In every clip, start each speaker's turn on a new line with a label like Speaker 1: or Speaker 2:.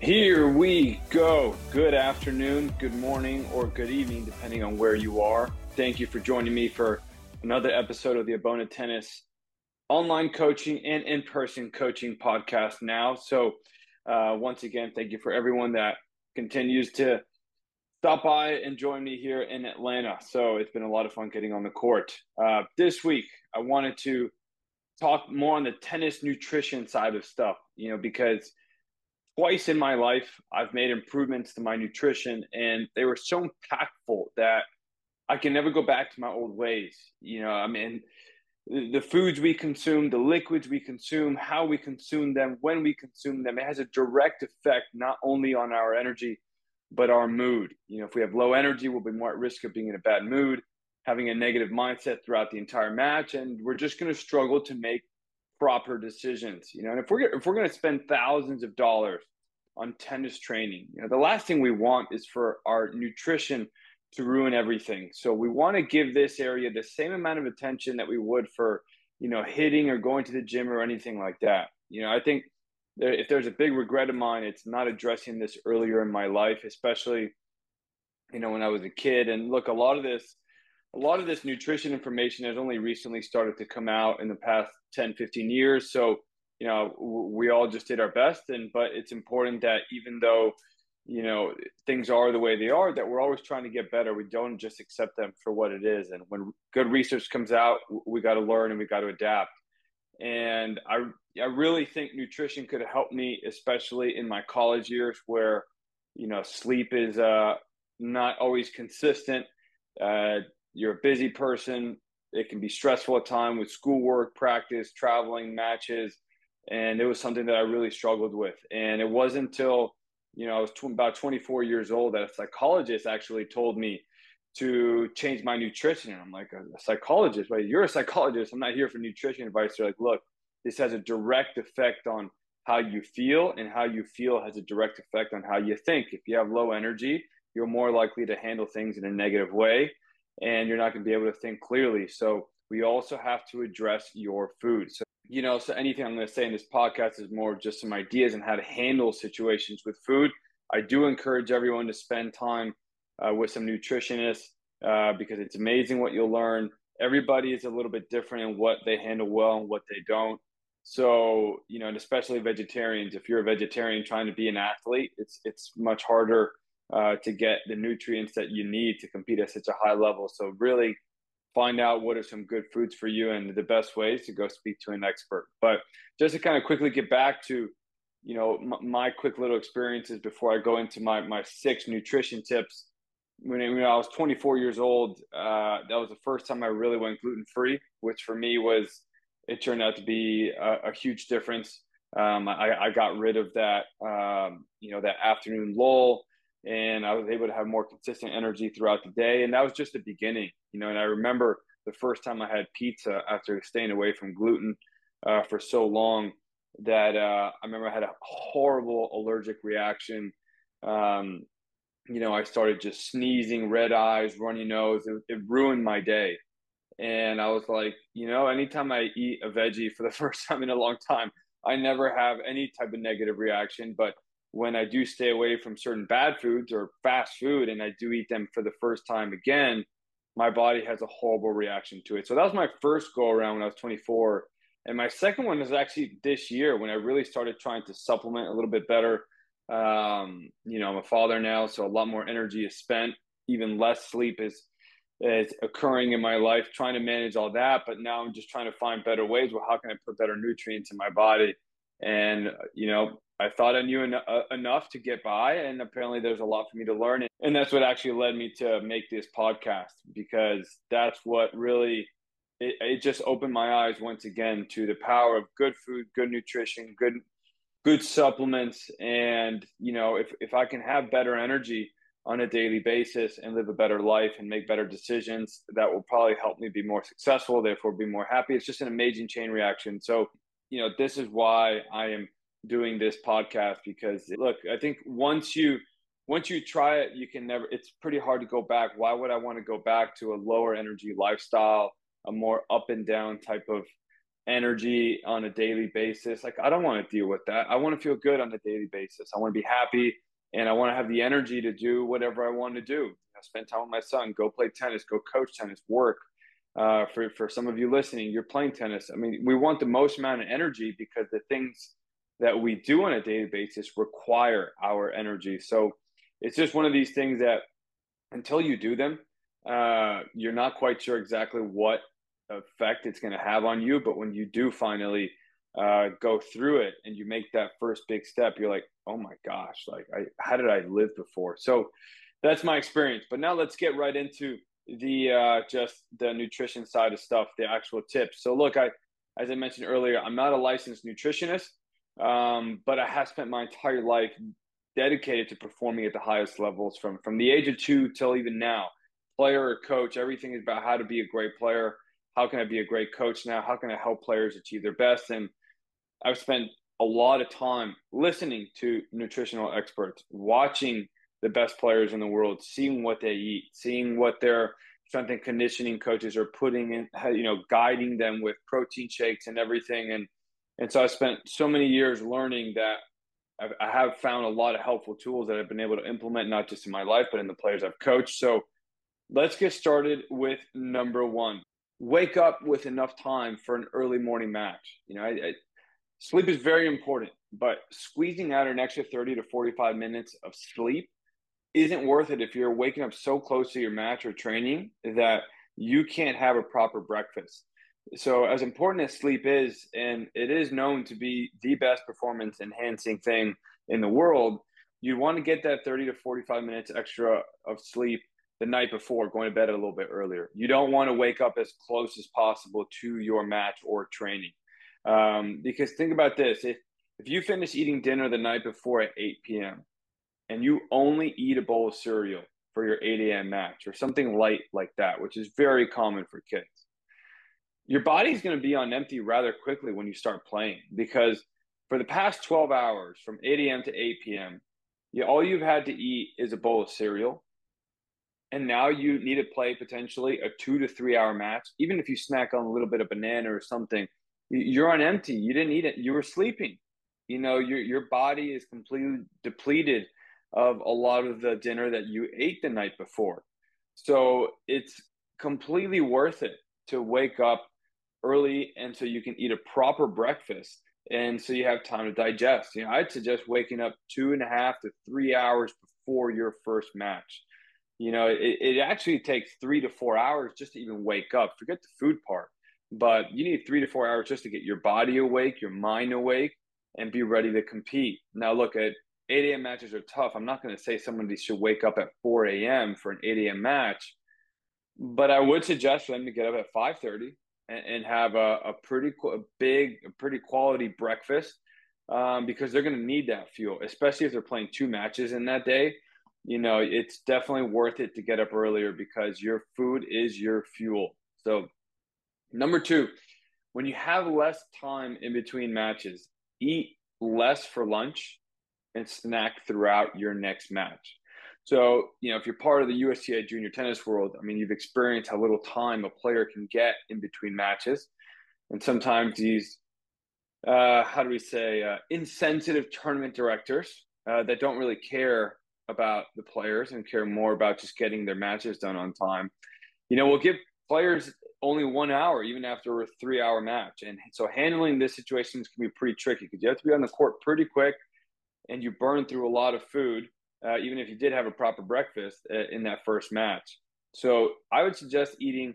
Speaker 1: Here we go. Good afternoon, good morning, or good evening, depending on where you are. Thank you for joining me for another episode of the Aubone Tennis online coaching and in person coaching podcast now. So, uh, once again, thank you for everyone that continues to stop by and join me here in Atlanta. So, it's been a lot of fun getting on the court. Uh, this week, I wanted to talk more on the tennis nutrition side of stuff, you know, because twice in my life I've made improvements to my nutrition and they were so impactful that I can never go back to my old ways. You know, I mean, the foods we consume, the liquids we consume, how we consume them, when we consume them, it has a direct effect not only on our energy, but our mood. You know, if we have low energy, we'll be more at risk of being in a bad mood, having a negative mindset throughout the entire match, and we're just going to struggle to make proper decisions. You know, and if we're if we're going to spend thousands of dollars on tennis training, you know, the last thing we want is for our nutrition to ruin everything. So we want to give this area the same amount of attention that we would for, you know, hitting or going to the gym or anything like that. You know, I think there, if there's a big regret of mine, it's not addressing this earlier in my life, especially, you know, when I was a kid. And look, a lot of this, a lot of this nutrition information has only recently started to come out in the past 10, 15 years. So, you know, we all just did our best. And, but it's important that even though, you know things are the way they are that we're always trying to get better. We don't just accept them for what it is. And when good research comes out we got to learn and we got to adapt. And i i really think nutrition could help me especially in my college years where you know sleep is uh not always consistent. Uh you're a busy person. It can be stressful at time with schoolwork practice traveling matches and it was something that i really struggled with and it wasn't until you know, I was tw- about 24 years old that a psychologist actually told me to change my nutrition. And I'm like, a, psychologist? Wait, you're a psychologist. I'm not here for nutrition advice. They're like, look, this has a direct effect on how you feel, and how you feel has a direct effect on how you think. If you have low energy, you're more likely to handle things in a negative way, and you're not going to be able to think clearly. So, we also have to address your food. So, you know, so anything I'm going to say in this podcast is more just some ideas on how to handle situations with food. I do encourage everyone to spend time uh, with some nutritionists uh, because it's amazing what you'll learn. Everybody is a little bit different in what they handle well and what they don't. So, you know, and especially vegetarians, if you're a vegetarian trying to be an athlete, it's it's much harder uh, to get the nutrients that you need to compete at such a high level. So, really find out what are some good foods for you and the best ways to go speak to an expert. But just to kind of quickly get back to, you know, my, my quick little experiences before I go into my, my six nutrition tips. When, when I was 24 years old, uh, that was the first time I really went gluten free, which for me was, it turned out to be a, a huge difference. Um, I, I, got rid of that, um, you know, that afternoon lull and I was able to have more consistent energy throughout the day. And that was just the beginning, you know. And I remember the first time I had pizza after staying away from gluten uh, for so long that uh, I remember I had a horrible allergic reaction. Um, you know, I started just sneezing, red eyes, runny nose. It, it ruined my day. And I was like, you know, anytime I eat a veggie for the first time in a long time, I never have any type of negative reaction. But when I do stay away from certain bad foods or fast food and I do eat them for the first time again, my body has a horrible reaction to it. So that was my first go around when I was 24. And my second one is actually this year when I really started trying to supplement a little bit better. Um, you know, I'm a father now, so a lot more energy is spent, even less sleep is is occurring in my life, trying to manage all that. But now I'm just trying to find better ways. Well, how can I put better nutrients in my body? And you know, I thought I knew en- uh, enough to get by, and apparently there's a lot for me to learn. And that's what actually led me to make this podcast because that's what really it, it just opened my eyes once again to the power of good food, good nutrition, good good supplements, and you know if if I can have better energy on a daily basis and live a better life and make better decisions, that will probably help me be more successful. Therefore, be more happy. It's just an amazing chain reaction. So you know this is why I am doing this podcast because look, I think once you once you try it, you can never it's pretty hard to go back. Why would I want to go back to a lower energy lifestyle, a more up and down type of energy on a daily basis. Like, I don't want to deal with that. I want to feel good on a daily basis. I want to be happy and I want to have the energy to do whatever I want to do. Know, spend time with my son, go play tennis, go coach tennis, work. Uh, for for some of you listening, you're playing tennis. I mean, we want the most amount of energy because the things that we do on a daily basis require our energy. So it's just one of these things that until you do them, uh, you're not quite sure exactly what effect it's going to have on you. But when you do finally uh, go through it and you make that first big step, you're like, oh my gosh, like I, how did I live before? So that's my experience. But now let's get right into the uh, just the nutrition side of stuff, the actual tips. So look, I as I mentioned earlier, I'm not a licensed nutritionist, um, but I have spent my entire life dedicated to performing at the highest levels from from the age of two till even now. Player or coach, everything is about how to be a great player. How can I be a great coach now? How can I help players achieve their best? And I've spent a lot of time listening to nutritional experts, watching the best players in the world, seeing what they eat, seeing what their strength and conditioning coaches are putting in, you know, guiding them with protein shakes and everything. And and so I spent so many years learning that I've, I have found a lot of helpful tools that I've been able to implement, not just in my life, but in the players I've coached. So let's get started with number one. Wake up with enough time for an early morning match. You know, I, I, sleep is very important, but squeezing out an extra 30 to 45 minutes of sleep isn't worth it if you're waking up so close to your match or training that you can't have a proper breakfast. So, as important as sleep is, and it is known to be the best performance enhancing thing in the world, you want to get that 30 to 45 minutes extra of sleep the night before, going to bed a little bit earlier. You don't want to wake up as close as possible to your match or training. Um, because think about this if, if you finish eating dinner the night before at 8 p.m., and you only eat a bowl of cereal for your 8 a.m. match or something light like that, which is very common for kids, your body's going to be on empty rather quickly when you start playing because for the past 12 hours from 8 a.m. to 8 p.m., you, all you've had to eat is a bowl of cereal. And now you need to play potentially a two to three hour match. Even if you snack on a little bit of banana or something, you're on empty. You didn't eat it. You were sleeping. You know, your, your body is completely depleted of a lot of the dinner that you ate the night before. So it's completely worth it to wake up early and so you can eat a proper breakfast and so you have time to digest. You know, I'd suggest waking up two and a half to three hours before your first match. You know, it, it actually takes three to four hours just to even wake up. Forget the food part, but you need three to four hours just to get your body awake, your mind awake, and be ready to compete. Now, look at 8 a.m. matches are tough. I'm not going to say somebody should wake up at 4 a.m. for an 8 a.m. match, but I would suggest for them to get up at 5:30 and, and have a, a pretty a big, a pretty quality breakfast um, because they're going to need that fuel, especially if they're playing two matches in that day. You know, it's definitely worth it to get up earlier because your food is your fuel. So, number two, when you have less time in between matches, eat less for lunch and snack throughout your next match. So, you know, if you're part of the USTA junior tennis world, I mean, you've experienced how little time a player can get in between matches. And sometimes these, uh, how do we say, uh, insensitive tournament directors uh, that don't really care about the players and care more about just getting their matches done on time, you know, will give players only one hour, even after a three hour match. And so handling this situations can be pretty tricky because you have to be on the court pretty quick and you burn through a lot of food, uh, even if you did have a proper breakfast uh, in that first match. So I would suggest eating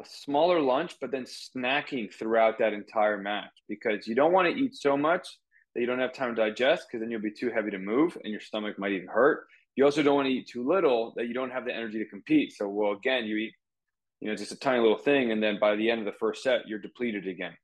Speaker 1: a smaller lunch, but then snacking throughout that entire match because you don't want to eat so much that you don't have time to digest because then you'll be too heavy to move and your stomach might even hurt. You also don't want to eat too little that you don't have the energy to compete. So, well, again, you eat, you know, just a tiny little thing, and then by the end of the first set, you're depleted again.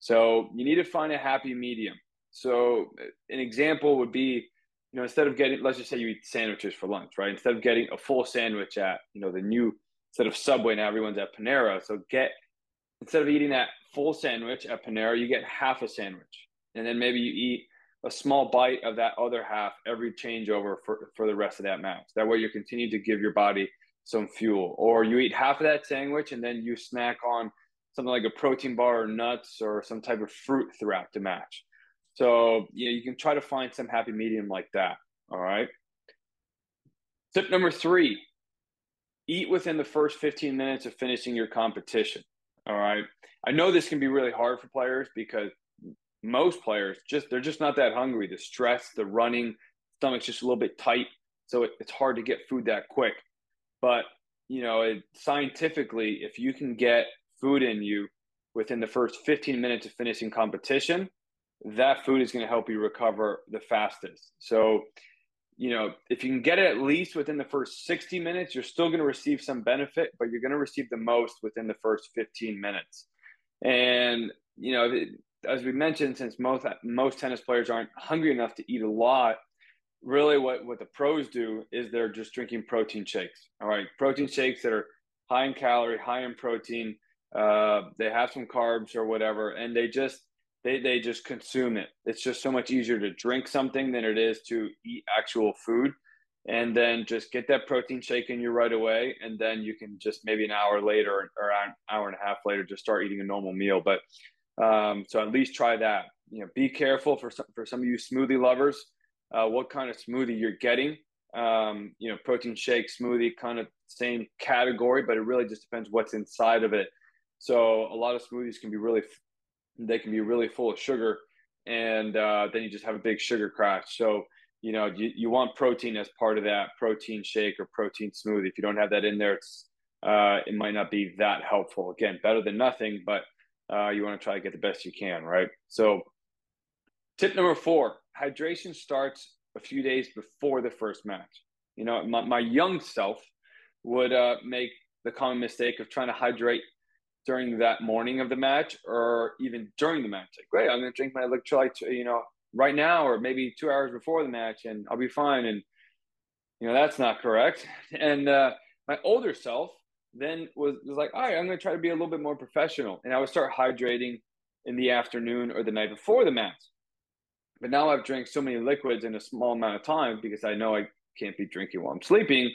Speaker 1: So you need to find a happy medium. So uh, an example would be, you know, instead of getting, let's just say you eat sandwiches for lunch, right? Instead of getting a full sandwich at, you know, the new, instead of Subway, now everyone's at Panera. So get, instead of eating that full sandwich at Panera, you get half a sandwich. And then maybe you eat a small bite of that other half every changeover for, for the rest of that match. That way you continue to give your body some fuel. Or you eat half of that sandwich and then you snack on something like a protein bar or nuts or some type of fruit throughout the match. So you know, you can try to find some happy medium like that. All right. Tip number three: eat within the first 15 minutes of finishing your competition. All right. I know this can be really hard for players because most players just they're just not that hungry. The stress, the running, stomach's just a little bit tight, so it, it's hard to get food that quick. But you know, it, scientifically, if you can get food in you within the first 15 minutes of finishing competition, that food is going to help you recover the fastest. So, you know, if you can get it at least within the first 60 minutes, you're still going to receive some benefit, but you're going to receive the most within the first 15 minutes. And, you know, as we mentioned, since most most tennis players aren't hungry enough to eat a lot, really what what the pros do is they're just drinking protein shakes. All right, protein shakes that are high in calorie, high in protein. Uh, they have some carbs or whatever, and they just they they just consume it. It's just so much easier to drink something than it is to eat actual food. And then just get that protein shake in you right away, and then you can just maybe an hour later or an hour and a half later just start eating a normal meal. But um, so at least try that. You know, be careful for some, for some of you smoothie lovers. Uh, what kind of smoothie you're getting? Um, you know, protein shake, smoothie, kind of same category, but it really just depends what's inside of it. So a lot of smoothies can be really, they can be really full of sugar, and uh, then you just have a big sugar crash. So you know, you, you want protein as part of that protein shake or protein smoothie. If you don't have that in there, it's uh, it might not be that helpful. Again, better than nothing, but uh, you want to try to get the best you can, right? So, tip number four hydration starts a few days before the first match. You know, my, my young self would uh, make the common mistake of trying to hydrate during that morning of the match or even during the match. Like, great, I'm going to drink my electrolytes, you know, right now or maybe two hours before the match and I'll be fine. And, you know, that's not correct. And uh, my older self then was, was like, all right, I'm going to try to be a little bit more professional. And I would start hydrating in the afternoon or the night before the match. But now I've drank so many liquids in a small amount of time because I know I can't be drinking while I'm sleeping.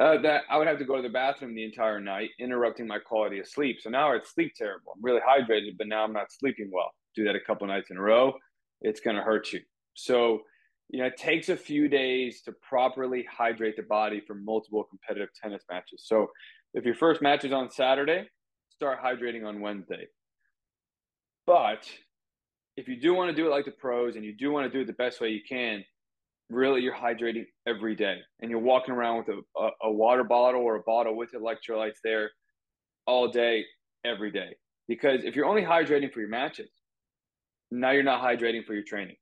Speaker 1: Uh, that I would have to go to the bathroom the entire night, interrupting my quality of sleep. So now I sleep terrible. I'm really hydrated, but now I'm not sleeping well. Do that a couple nights in a row, it's going to hurt you. So, you know, it takes a few days to properly hydrate the body for multiple competitive tennis matches. So, if your first match is on Saturday, start hydrating on Wednesday. But if you do want to do it like the pros and you do want to do it the best way you can, really you're hydrating every day and you're walking around with a, a, a water bottle or a bottle with electrolytes there all day, every day. Because if you're only hydrating for your matches, now you're not hydrating for your training.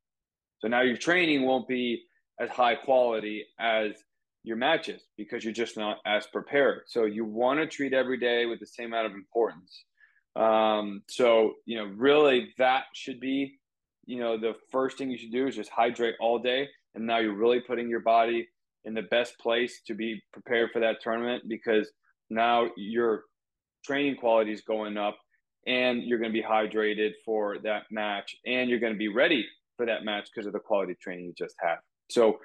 Speaker 1: So now your training won't be as high quality as your matches because you're just not as prepared. So you want to treat every day with the same amount of importance. Um, so you know, really, that should be you know the first thing you should do is just hydrate all day, and now you're really putting your body in the best place to be prepared for that tournament because now your training quality is going up and you're going to be hydrated for that match and you're going to be ready for that match because of the quality training you just had. So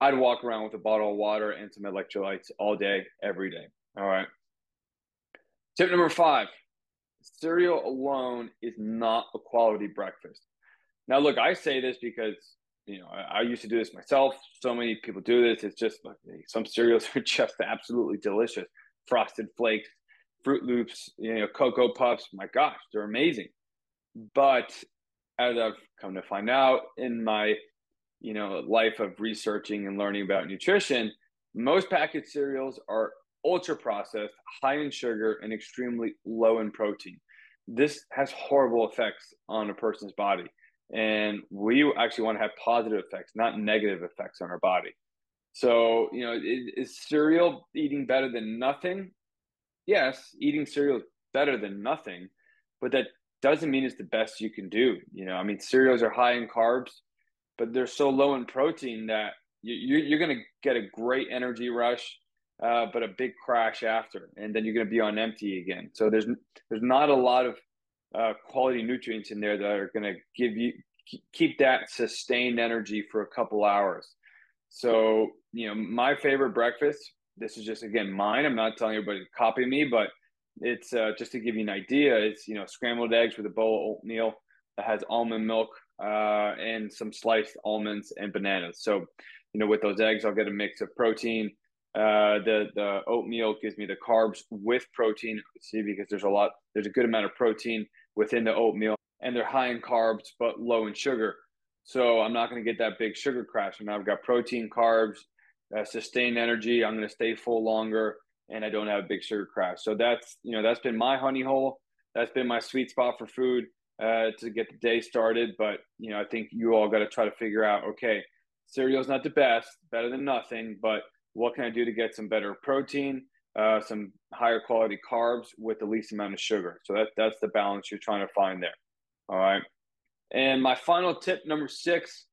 Speaker 1: I'd walk around with a bottle of water and some electrolytes all day, every day. All right. Tip number five cereal alone is not a quality breakfast. Now, look, I say this because, you know, I, I used to do this myself. So many people do this. It's just like some cereals are just absolutely delicious. Frosted Flakes, Froot Loops, you know, Cocoa Puffs. My gosh, they're amazing. But as I've come to find out in my you know life of researching and learning about nutrition most packaged cereals are ultra processed high in sugar and extremely low in protein this has horrible effects on a person's body and we actually want to have positive effects not negative effects on our body. So you know is, is cereal eating better than nothing? Yes eating cereal is better than nothing but that doesn't mean it's the best you can do you know? I mean cereals are high in carbs but they're so low in protein that you, you're going to get a great energy rush, uh, but a big crash after, and then you're going to be on empty again. So there's there's not a lot of uh, quality nutrients in there that are going to give you keep that sustained energy for a couple hours. So you know, my favorite breakfast. This is just again mine. I'm not telling everybody to copy me, but It's uh, just to give you an idea. It's you know scrambled eggs with a bowl of oatmeal that has almond milk uh, and some sliced almonds and bananas. So, you know, with those eggs, I'll get a mix of protein. Uh, the the oatmeal gives me the carbs with protein. See, because there's a lot, there's a good amount of protein within the oatmeal, and they're high in carbs but low in sugar. So I'm not going to get that big sugar crash. And I've got protein, carbs, uh, sustained energy. I'm going to stay full longer, and I don't have a big sugar crash. So that's you know that's been my honey hole. That's been my sweet spot for food uh, to get the day started. But you know I think you all got to try to figure out. Okay, cereal's not the best, better than nothing, but what can I do to get some better protein, uh, some higher quality carbs with the least amount of sugar? So that that's the balance you're trying to find there. All right. And my final tip number six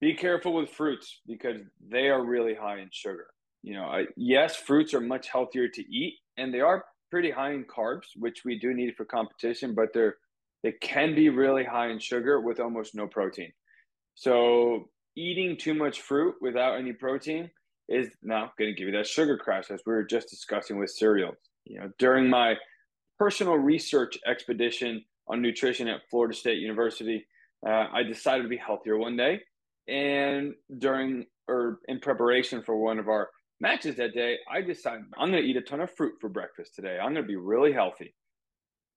Speaker 1: be careful with fruits because they are really high in sugar. You know, I, yes, fruits are much healthier to eat and they are pretty high in carbs, which we do need for competition, but they're they can be really high in sugar with almost no protein. So eating too much fruit without any protein is now going to give you that sugar crash as we were just discussing with cereals. You know, during my personal research expedition on nutrition at Florida State University. Uh, I decided to be healthier one day, and during or in preparation for one of our matches that day, I decided I'm going to eat a ton of fruit for breakfast today. I'm going to be really healthy.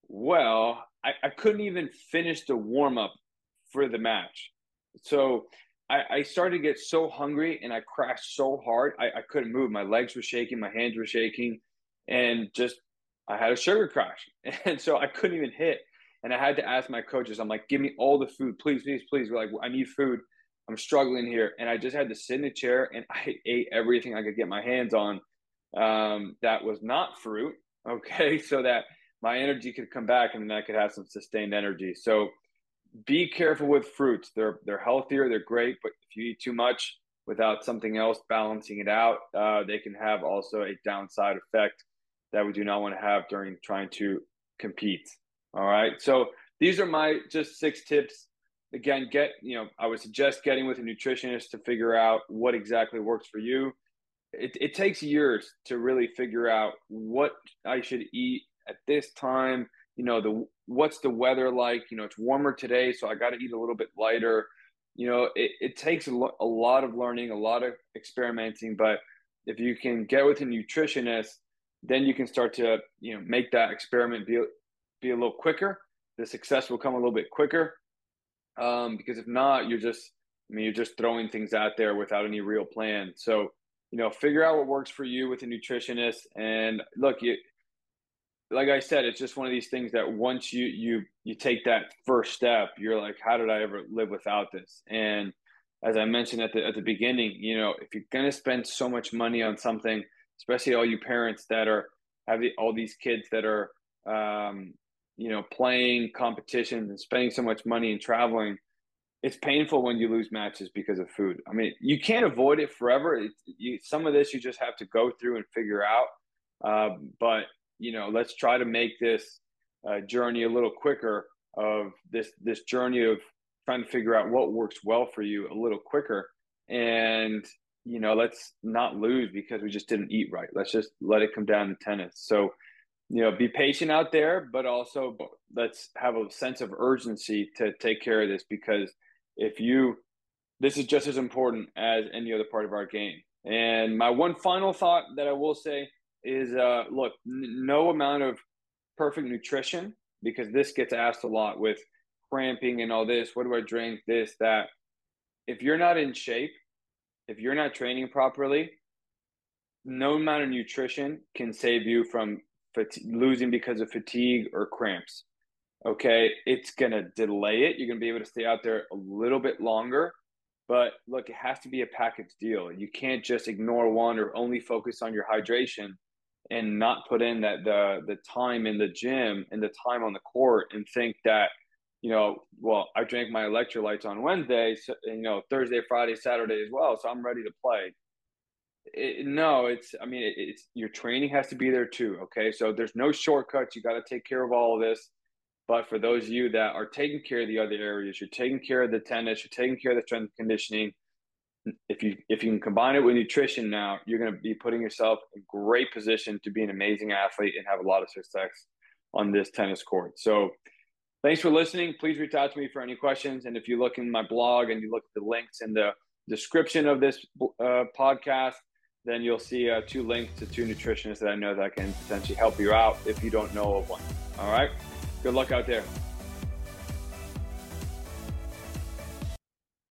Speaker 1: Well, I, I couldn't even finish the warm up for the match. So I, I, started to get so hungry and I crashed so hard. I, I couldn't move. My legs were shaking, my hands were shaking, and just I had a sugar crash. And so I couldn't even hit. And I had to ask my coaches, I'm like, give me all the food, please, please, please. We're like, I need food. I'm struggling here. And I just had to sit in a chair and I ate everything I could get my hands on um, that was not fruit. Okay. So that my energy could come back and I could have some sustained energy. So be careful with fruits. They're, they're healthier. They're great. But if you eat too much without something else balancing it out, uh, they can have also a downside effect that we do not want to have during trying to compete. All right. So these are my just six tips. Again, get, you know, I would suggest getting with a nutritionist to figure out what exactly works for you. It, it takes years to really figure out what I should eat at this time. You know, the what's the weather like? You know, it's warmer today, so I got to eat a little bit lighter. You know, it, it takes a, lo- a lot of learning, a lot of experimenting, but if you can get with a nutritionist, then you can start to you know make that experiment be be a little quicker. The success will come a little bit quicker. Um, because if not, you're just, I mean, you're just throwing things out there without any real plan. So, you know, figure out what works for you with a nutritionist. And look, you, like I said, it's just one of these things that once you you you take that first step, you're like, how did I ever live without this? And as I mentioned at the at the beginning, you know, if you're gonna spend so much money on something, especially all you parents that are have the, all these kids that are um, you know, playing competitions and spending so much money and traveling, it's painful when you lose matches because of food. I mean, you can't avoid it forever. It, you, some of this you just have to go through and figure out. Uh, but you know, let's try to make this uh, journey a little quicker. Of this this journey of trying to figure out what works well for you a little quicker, and you know, let's not lose because we just didn't eat right. Let's just let it come down to tennis. So you know, be patient out there, but also let's have a sense of urgency to take care of this because if you, this is just as important as any other part of our game. And my one final thought that I will say is uh, look, n- no amount of perfect nutrition, because this gets asked a lot with cramping and all this. What do I drink? This, that. If you're not in shape, if you're not training properly, no amount of nutrition can save you from losing because of fatigue or cramps. Okay, it's gonna delay it. You're gonna be able to stay out there a little bit longer, but look, it has to be a package deal. You can't just ignore one or only focus on your hydration and not put in that the the time in the gym and the time on the court and think that you know, well, I drank my electrolytes on Wednesday, so, you know, Thursday, Friday, Saturday as well, so I'm ready to play it, no, it's. I mean, it, it's your training has to be there too. Okay, so there's no shortcuts. You got to take care of all of this. But for those of you that are taking care of the other areas, you're taking care of the tennis, you're taking care of the strength conditioning. If you if you can combine it with nutrition now, you're going to be putting yourself in great position to be an amazing athlete and have a lot of success on this tennis court. So thanks for listening. Please reach out to me for any questions. And if you look in my blog and you look at the links in the description of this uh, podcast, then you'll see uh, two links to two nutritionists that I know that can potentially help you out if you don't know of one. All right. Good luck out there.